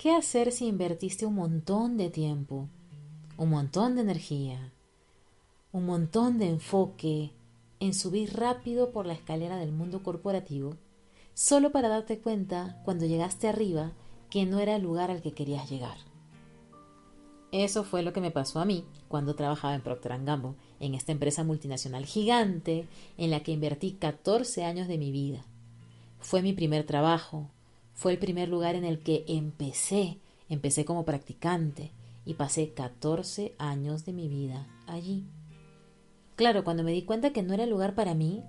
¿Qué hacer si invertiste un montón de tiempo, un montón de energía, un montón de enfoque en subir rápido por la escalera del mundo corporativo, solo para darte cuenta cuando llegaste arriba que no era el lugar al que querías llegar? Eso fue lo que me pasó a mí cuando trabajaba en Procter Gamble, en esta empresa multinacional gigante en la que invertí 14 años de mi vida. Fue mi primer trabajo, fue el primer lugar en el que empecé, empecé como practicante y pasé 14 años de mi vida allí. Claro, cuando me di cuenta que no era el lugar para mí,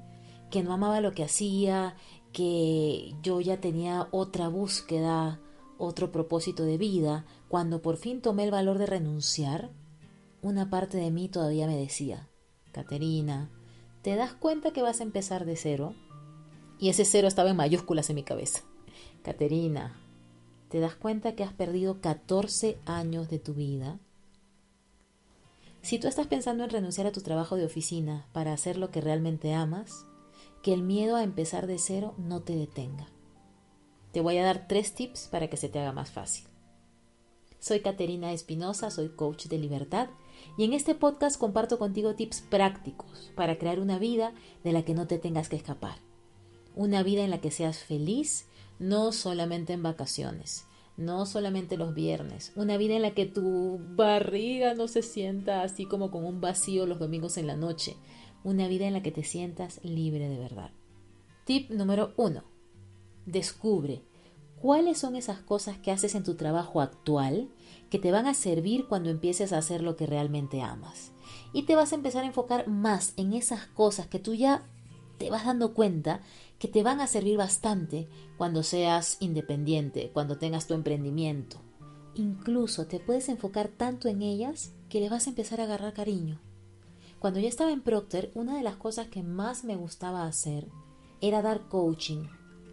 que no amaba lo que hacía, que yo ya tenía otra búsqueda, otro propósito de vida, cuando por fin tomé el valor de renunciar, una parte de mí todavía me decía, Caterina, ¿te das cuenta que vas a empezar de cero? Y ese cero estaba en mayúsculas en mi cabeza. Caterina, ¿te das cuenta que has perdido 14 años de tu vida? Si tú estás pensando en renunciar a tu trabajo de oficina para hacer lo que realmente amas, que el miedo a empezar de cero no te detenga. Te voy a dar tres tips para que se te haga más fácil. Soy Caterina Espinosa, soy coach de libertad y en este podcast comparto contigo tips prácticos para crear una vida de la que no te tengas que escapar. Una vida en la que seas feliz, no solamente en vacaciones, no solamente los viernes, una vida en la que tu barriga no se sienta así como con un vacío los domingos en la noche, una vida en la que te sientas libre de verdad. Tip número uno Descubre cuáles son esas cosas que haces en tu trabajo actual que te van a servir cuando empieces a hacer lo que realmente amas. Y te vas a empezar a enfocar más en esas cosas que tú ya te vas dando cuenta que te van a servir bastante cuando seas independiente, cuando tengas tu emprendimiento. Incluso te puedes enfocar tanto en ellas que le vas a empezar a agarrar cariño. Cuando yo estaba en Procter, una de las cosas que más me gustaba hacer era dar coaching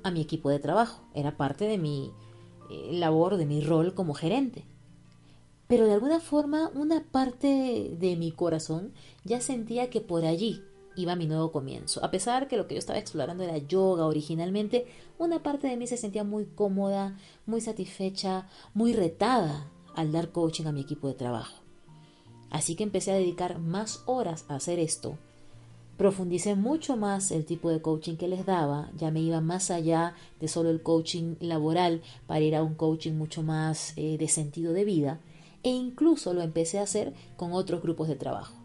a mi equipo de trabajo. Era parte de mi eh, labor, de mi rol como gerente. Pero de alguna forma una parte de mi corazón ya sentía que por allí iba mi nuevo comienzo. A pesar que lo que yo estaba explorando era yoga originalmente, una parte de mí se sentía muy cómoda, muy satisfecha, muy retada al dar coaching a mi equipo de trabajo. Así que empecé a dedicar más horas a hacer esto Profundicé mucho más el tipo de coaching que les daba, ya me iba más allá de solo el coaching laboral para ir a un coaching mucho más eh, de sentido de vida e incluso lo empecé a hacer con otros grupos de trabajo.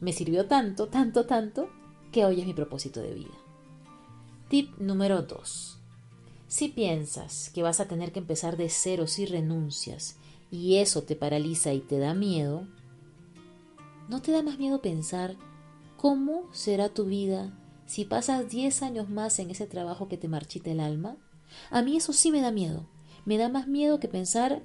Me sirvió tanto, tanto, tanto que hoy es mi propósito de vida. Tip número 2. Si piensas que vas a tener que empezar de cero si renuncias y eso te paraliza y te da miedo, ¿no te da más miedo pensar ¿Cómo será tu vida si pasas 10 años más en ese trabajo que te marchita el alma? A mí eso sí me da miedo. Me da más miedo que pensar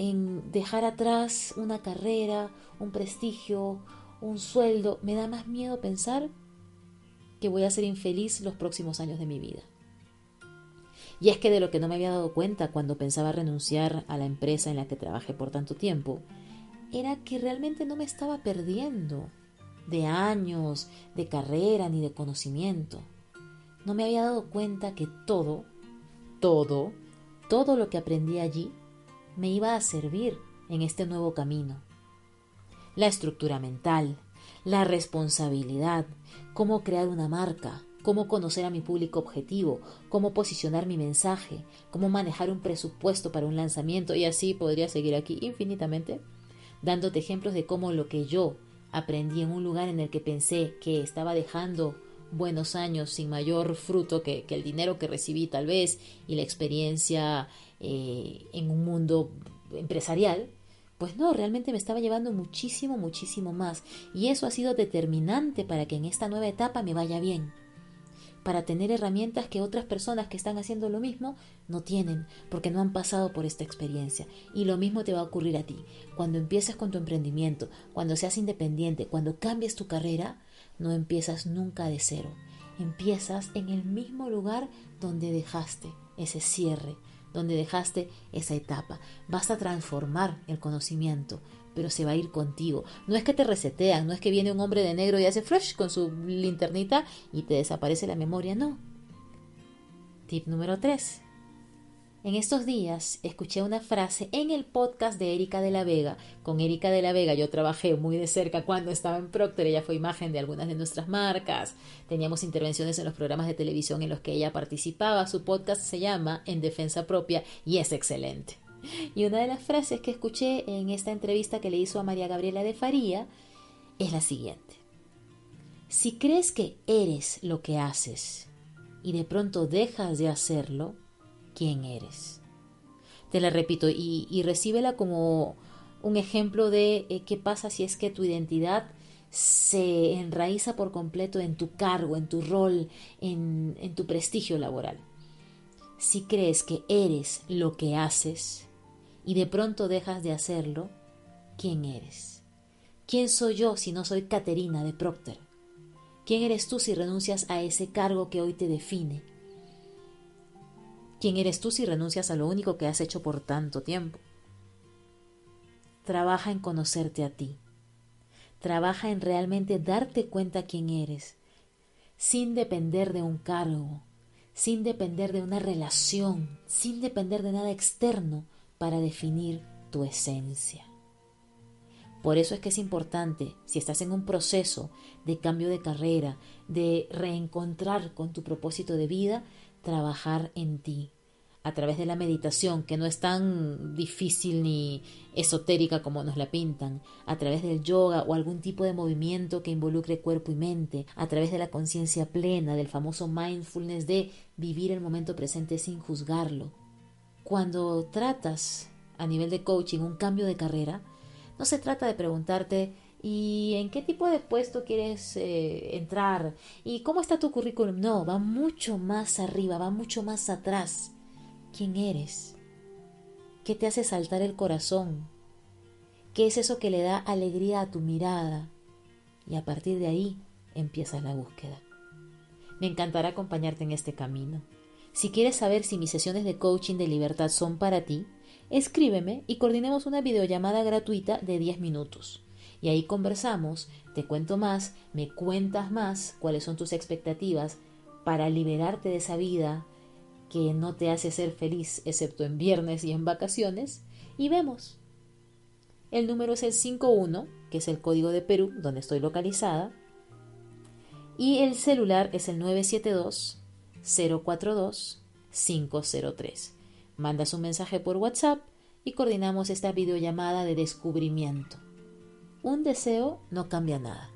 en dejar atrás una carrera, un prestigio, un sueldo. Me da más miedo pensar que voy a ser infeliz los próximos años de mi vida. Y es que de lo que no me había dado cuenta cuando pensaba renunciar a la empresa en la que trabajé por tanto tiempo, era que realmente no me estaba perdiendo de años, de carrera ni de conocimiento. No me había dado cuenta que todo, todo, todo lo que aprendí allí me iba a servir en este nuevo camino. La estructura mental, la responsabilidad, cómo crear una marca, cómo conocer a mi público objetivo, cómo posicionar mi mensaje, cómo manejar un presupuesto para un lanzamiento y así podría seguir aquí infinitamente, dándote ejemplos de cómo lo que yo Aprendí en un lugar en el que pensé que estaba dejando buenos años sin mayor fruto que, el dinero que recibí tal vez y la experiencia eh, en un mundo empresarial, pues no, realmente me estaba llevando muchísimo, muchísimo más. Y eso ha sido determinante para que en esta nueva etapa me vaya bien para tener herramientas que otras personas que están haciendo lo mismo no tienen, porque no han pasado por esta experiencia. Y lo mismo te va a ocurrir a ti. Cuando empieces con tu emprendimiento, cuando seas independiente, cuando cambies tu carrera, no empiezas nunca de cero. Empiezas en el mismo lugar donde dejaste ese cierre, donde dejaste esa etapa. Vas a transformar el conocimiento, pero se va a ir contigo. No es que te resetean, no es que viene un hombre de negro y hace flash con su linternita y te desaparece la memoria, no. Tip número 3. En estos días escuché una frase en el podcast de Erika de la Vega. Con Erika de la Vega yo trabajé muy de cerca cuando estaba en Procter. Ella fue imagen de algunas de nuestras marcas. Teníamos intervenciones en los programas de televisión en los que ella participaba. Su podcast se llama En Defensa Propia y es excelente. Y una de las frases que escuché en esta entrevista que le hizo a María Gabriela de Faría es la siguiente. Si crees que eres lo que haces y de pronto dejas de hacerlo, quién eres. Te la repito y, y recíbela como un ejemplo de eh, qué pasa si es que tu identidad se enraiza por completo en tu cargo, en tu rol, en, en tu prestigio laboral. Si crees que eres lo que haces y de pronto dejas de hacerlo, ¿quién eres? ¿Quién soy yo si no soy Caterina de Procter? ¿Quién eres tú si renuncias a ese cargo que hoy te define? ¿Quién eres tú si renuncias a lo único que has hecho por tanto tiempo? Trabaja en conocerte a ti. Trabaja en realmente darte cuenta quién eres, sin depender de un cargo, sin depender de una relación, sin depender de nada externo para definir tu esencia. Por eso es que es importante, si estás en un proceso de cambio de carrera, de reencontrar con tu propósito de vida, trabajar en ti a través de la meditación, que no es tan difícil ni esotérica como nos la pintan, a través del yoga o algún tipo de movimiento que involucre cuerpo y mente, a través de la conciencia plena, del famoso mindfulness de vivir el momento presente sin juzgarlo. Cuando tratas a nivel de coaching un cambio de carrera, no se trata de preguntarte ¿Y en qué tipo de puesto quieres eh, entrar? ¿Y cómo está tu currículum? No, va mucho más arriba, va mucho más atrás. ¿Quién eres? ¿Qué te hace saltar el corazón? ¿Qué es eso que le da alegría a tu mirada? Y a partir de ahí empieza la búsqueda. Me encantará acompañarte en este camino. Si quieres saber si mis sesiones de coaching de libertad son para ti, escríbeme y coordinemos una videollamada gratuita de 10 minutos y ahí conversamos, te cuento más, me cuentas más cuáles son tus expectativas para liberarte de esa vida que no te hace ser feliz excepto en viernes y en vacaciones y vemos. El número es el 51, que es el código de Perú, donde estoy localizada, y el celular es el 972 042 503. Mandas un mensaje por WhatsApp y coordinamos esta videollamada de descubrimiento un deseo no cambia nada.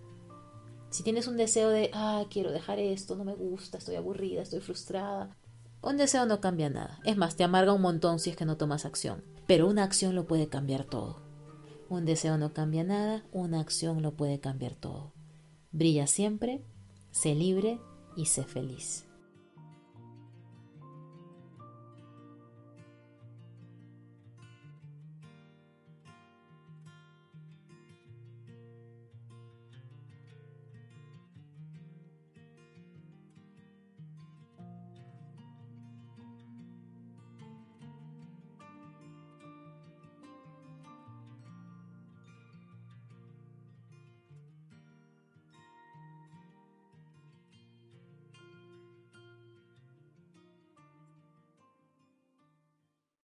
Si tienes un deseo de, ah, quiero dejar esto, no me gusta, estoy aburrida, estoy frustrada, un deseo no cambia nada. Es más, te amarga un montón si es que no tomas acción. Pero una acción lo puede cambiar todo. Un deseo no cambia nada, una acción lo puede cambiar todo. Brilla siempre, sé libre y sé feliz.